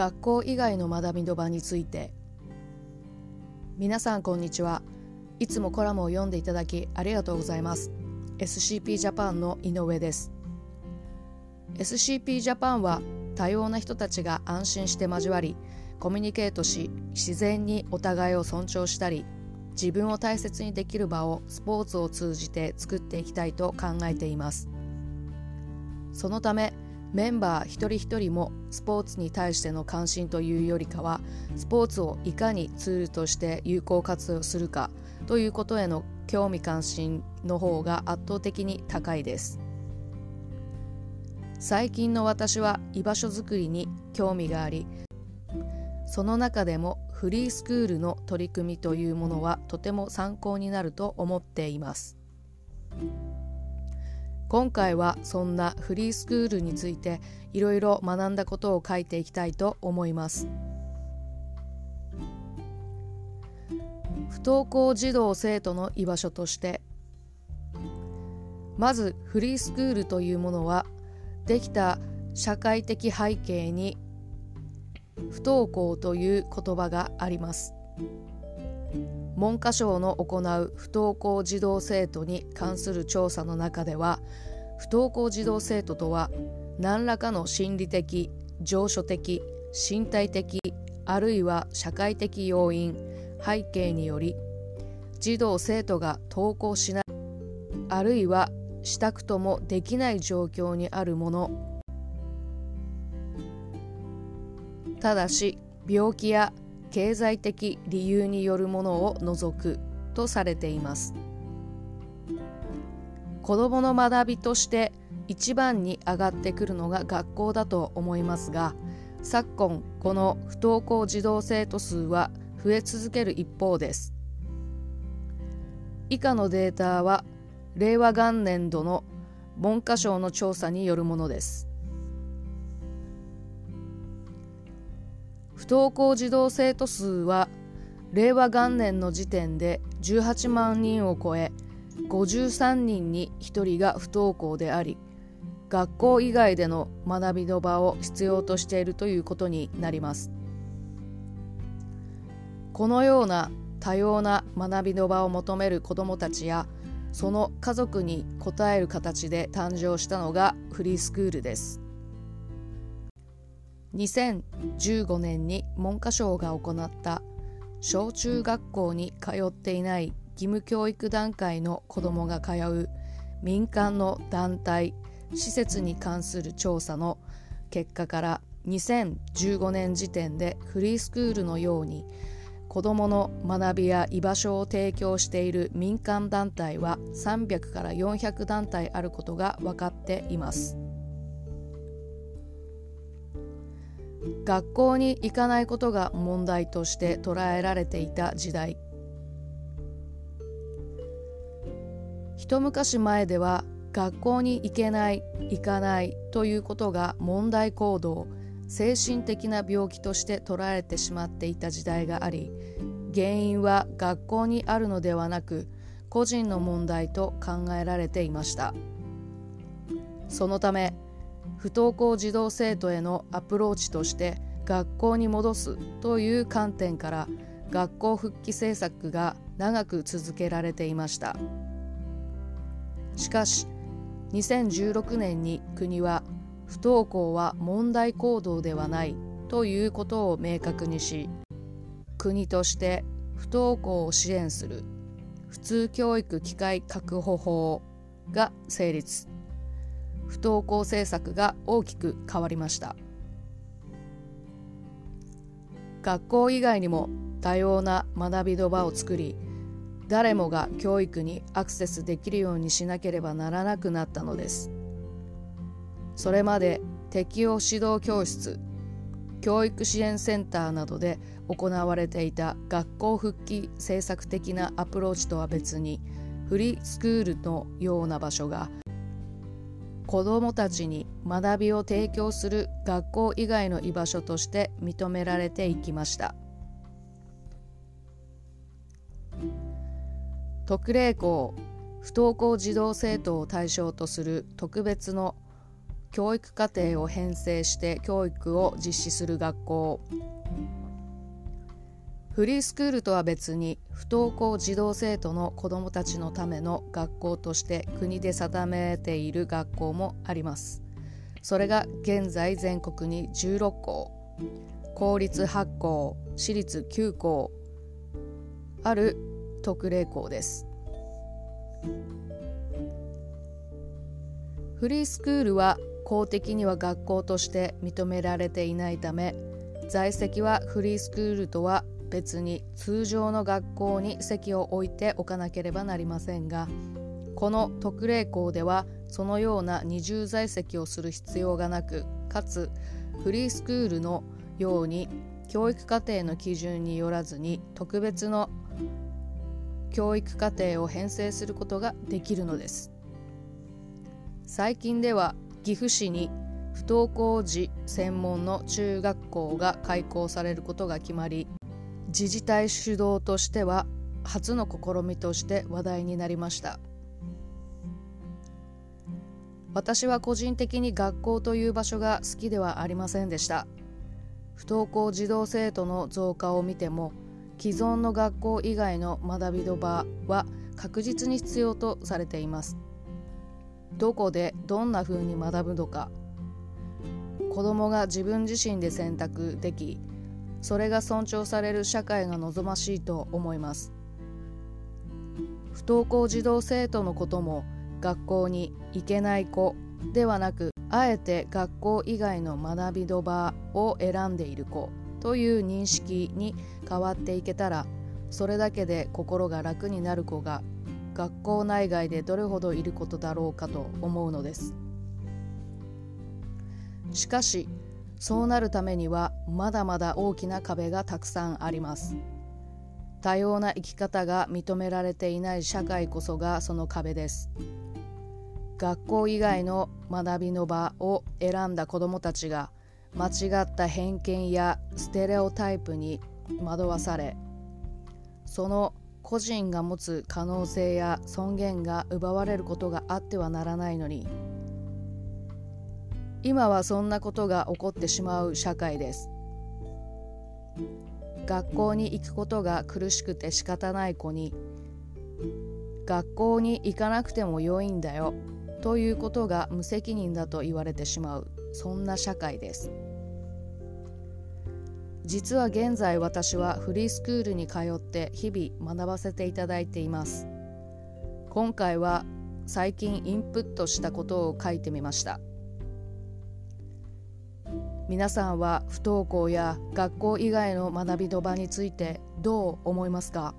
学校以外の学びの場について。皆さんこんにちは。いつもコラムを読んでいただきありがとうございます。SCP ジャパンの井上です。SCP ジャパンは多様な人たちが安心して交わりコミュニケートし自然にお互いを尊重したり自分を大切にできる場をスポーツを通じて作っていきたいと考えています。そのためメンバー一人一人もスポーツに対しての関心というよりかはスポーツをいかにツールとして有効活用するかということへの興味関心の方が圧倒的に高いです最近の私は居場所づくりに興味がありその中でもフリースクールの取り組みというものはとても参考になると思っています。今回はそんなフリースクールについていろいろ学んだことを書いていきたいと思います。不登校児童生徒の居場所としてまずフリースクールというものはできた社会的背景に不登校という言葉があります。文科省の行う不登校児童生徒に関する調査の中では不登校児童生徒とは何らかの心理的情緒的身体的あるいは社会的要因背景により児童生徒が登校しないあるいはしたくともできない状況にあるもの。ただし病気や経済的理由によるものを除くとされています。子どもの学びとして一番に上がってくるのが学校だと思いますが昨今この不登校児童生徒数は増え続ける一方です。以下のデータは令和元年度の文科省の調査によるものです。不登校児童生徒数は令和元年の時点で18万人を超え53人に1人が不登校であり学校以外での学びの場を必要としているということになります。このような多様な学びの場を求める子どもたちやその家族に応える形で誕生したのがフリースクールです。2015年に文科省が行った小中学校に通っていない義務教育段階の子どもが通う民間の団体施設に関する調査の結果から2015年時点でフリースクールのように子どもの学びや居場所を提供している民間団体は300から400団体あることが分かっています。学校に行かないことが問題として捉えられていた時代。一昔前では学校に行けない行かないということが問題行動精神的な病気として捉えてしまっていた時代があり原因は学校にあるのではなく個人の問題と考えられていました。そのため不登校児童生徒へのアプローチとして学校に戻すという観点から学校復帰政策が長く続けられていました。しかし2016年に国は不登校は問題行動ではないということを明確にし国として不登校を支援する普通教育機会確保法が成立。不登校政策が大きく変わりました。学校以外にも多様な学びの場を作り誰もが教育にアクセスできるようにしなければならなくなったのです。それまで適応指導教室教育支援センターなどで行われていた学校復帰政策的なアプローチとは別にフリースクールのような場所が子どもたちに学びを提供する学校以外の居場所として認められていきました。特例校不登校児童生徒を対象とする特別の教育課程を編成して教育を実施する学校。フリースクールとは別に不登校児童生徒の子どもたちのための学校として国で定めている学校もあります。それが現在全国に16校公立8校私立9校。ある特例校です。フリースクールは公的には学校として認められていないため在籍はフリースクールとは別に通常の学校に席を置いておかなければなりませんがこの特例校ではそのような二重在籍をする必要がなくかつフリースクールのように教育課程の基準によらずに特別の教育課程を編成することができるのです。最近では岐阜市に不登校児専門の中学校が開校されることが決まり自治体主導としては初の試みとして話題になりました。私は個人的に学校という場所が好きではありませんでした。不登校児童生徒の増加を見ても既存の学校以外の学びの場は確実に必要とされています。どこでどんな風に学ぶのか。子どもが自分自身で選択できそれが尊重される社会が望ましいと思います。不登校児童生徒のことも学校に行けない子ではなくあえて学校以外の学びの場を選んでいる子という認識に変わっていけたらそれだけで心が楽になる子が学校内外でどれほどいることだろうかと思うのです。しかしそうなるためにはまだまだ大きな壁がたくさんあります。多様な生き方が認められていない社会こそがその壁です。学校以外の学びの場を選んだ子どもたちが間違った偏見やステレオタイプに惑わされその個人が持つ可能性や尊厳が奪われることがあってはならないのに今はそんなことが起こってしまう社会です。学校に行くことが苦しくて仕方ない子に学校に行かなくても良いんだよということが無責任だと言われてしまうそんな社会です。実は現在私はフリースクールに通って日々学ばせていただいています。今回は最近インプットしたことを書いてみました。皆さんは不登校や学校以外の学びの場についてどう思いますか？